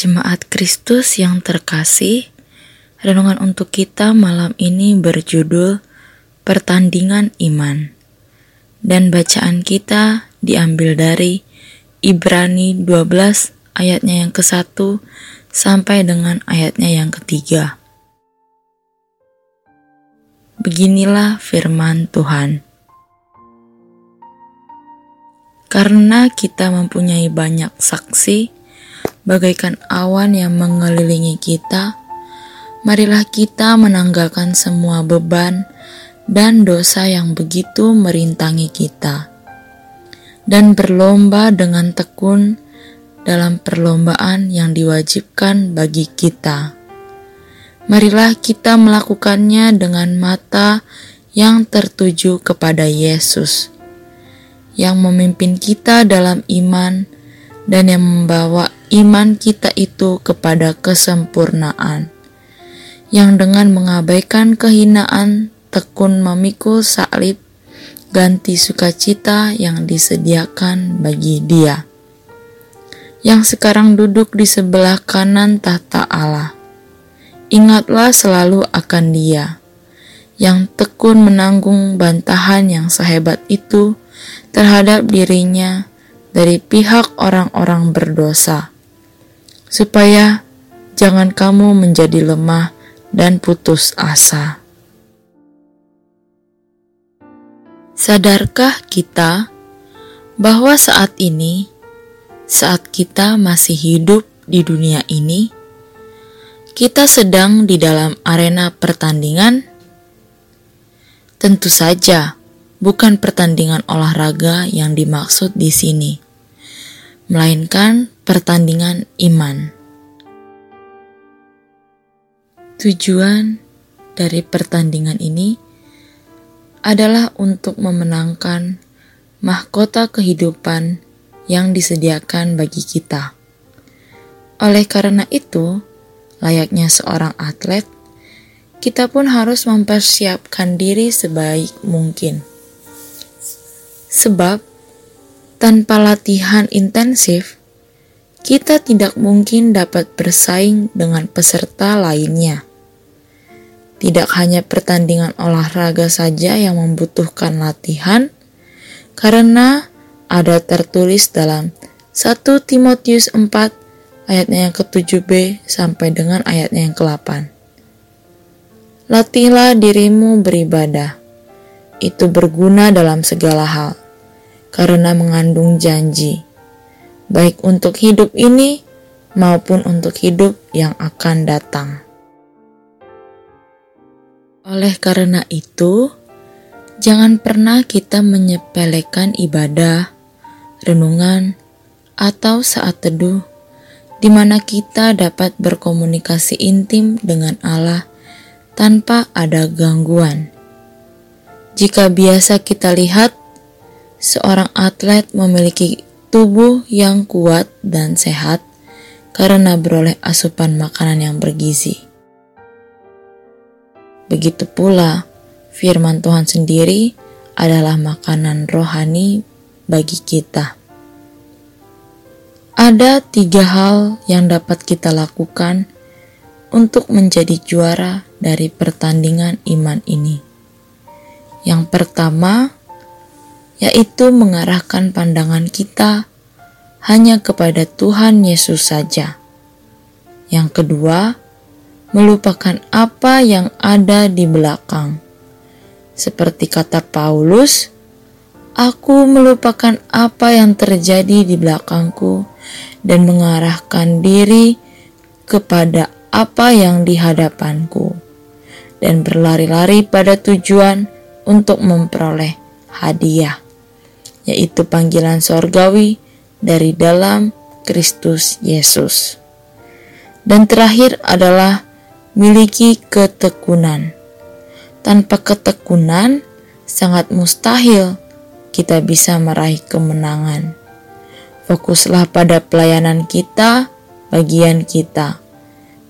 Jemaat Kristus yang terkasih, renungan untuk kita malam ini berjudul Pertandingan Iman. Dan bacaan kita diambil dari Ibrani 12 ayatnya yang ke-1 sampai dengan ayatnya yang ketiga. Beginilah firman Tuhan. Karena kita mempunyai banyak saksi, bagaikan awan yang mengelilingi kita, marilah kita menanggalkan semua beban dan dosa yang begitu merintangi kita, dan berlomba dengan tekun dalam perlombaan yang diwajibkan bagi kita. Marilah kita melakukannya dengan mata yang tertuju kepada Yesus, yang memimpin kita dalam iman dan yang membawa iman kita itu kepada kesempurnaan, yang dengan mengabaikan kehinaan tekun memikul salib ganti sukacita yang disediakan bagi dia, yang sekarang duduk di sebelah kanan tahta Allah. Ingatlah selalu akan dia, yang tekun menanggung bantahan yang sehebat itu terhadap dirinya dari pihak orang-orang berdosa supaya jangan kamu menjadi lemah dan putus asa. Sadarkah kita bahwa saat ini, saat kita masih hidup di dunia ini, kita sedang di dalam arena pertandingan? Tentu saja, bukan pertandingan olahraga yang dimaksud di sini melainkan pertandingan iman. Tujuan dari pertandingan ini adalah untuk memenangkan mahkota kehidupan yang disediakan bagi kita. Oleh karena itu, layaknya seorang atlet, kita pun harus mempersiapkan diri sebaik mungkin. Sebab tanpa latihan intensif, kita tidak mungkin dapat bersaing dengan peserta lainnya. Tidak hanya pertandingan olahraga saja yang membutuhkan latihan, karena ada tertulis dalam 1 Timotius 4 ayatnya yang ke-7b sampai dengan ayatnya yang ke-8. Latihlah dirimu beribadah. Itu berguna dalam segala hal karena mengandung janji, baik untuk hidup ini maupun untuk hidup yang akan datang. Oleh karena itu, jangan pernah kita menyepelekan ibadah, renungan, atau saat teduh, di mana kita dapat berkomunikasi intim dengan Allah tanpa ada gangguan. Jika biasa kita lihat seorang atlet memiliki tubuh yang kuat dan sehat karena beroleh asupan makanan yang bergizi. Begitu pula, firman Tuhan sendiri adalah makanan rohani bagi kita. Ada tiga hal yang dapat kita lakukan untuk menjadi juara dari pertandingan iman ini. Yang pertama, yaitu mengarahkan pandangan kita hanya kepada Tuhan Yesus saja. Yang kedua, melupakan apa yang ada di belakang. Seperti kata Paulus, aku melupakan apa yang terjadi di belakangku dan mengarahkan diri kepada apa yang di hadapanku dan berlari-lari pada tujuan untuk memperoleh hadiah yaitu panggilan sorgawi dari dalam Kristus Yesus. Dan terakhir adalah miliki ketekunan. Tanpa ketekunan, sangat mustahil kita bisa meraih kemenangan. Fokuslah pada pelayanan kita, bagian kita.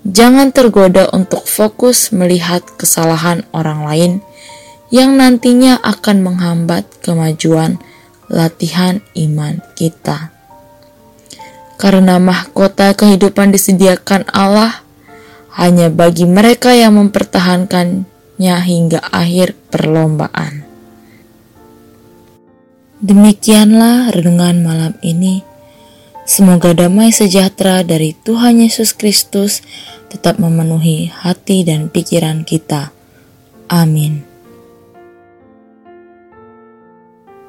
Jangan tergoda untuk fokus melihat kesalahan orang lain yang nantinya akan menghambat kemajuan latihan iman kita. karena mahkota kehidupan disediakan Allah hanya bagi mereka yang mempertahankannya hingga akhir perlombaan. Demikianlah renungan malam ini. Semoga damai sejahtera dari Tuhan Yesus Kristus tetap memenuhi hati dan pikiran kita. Amin.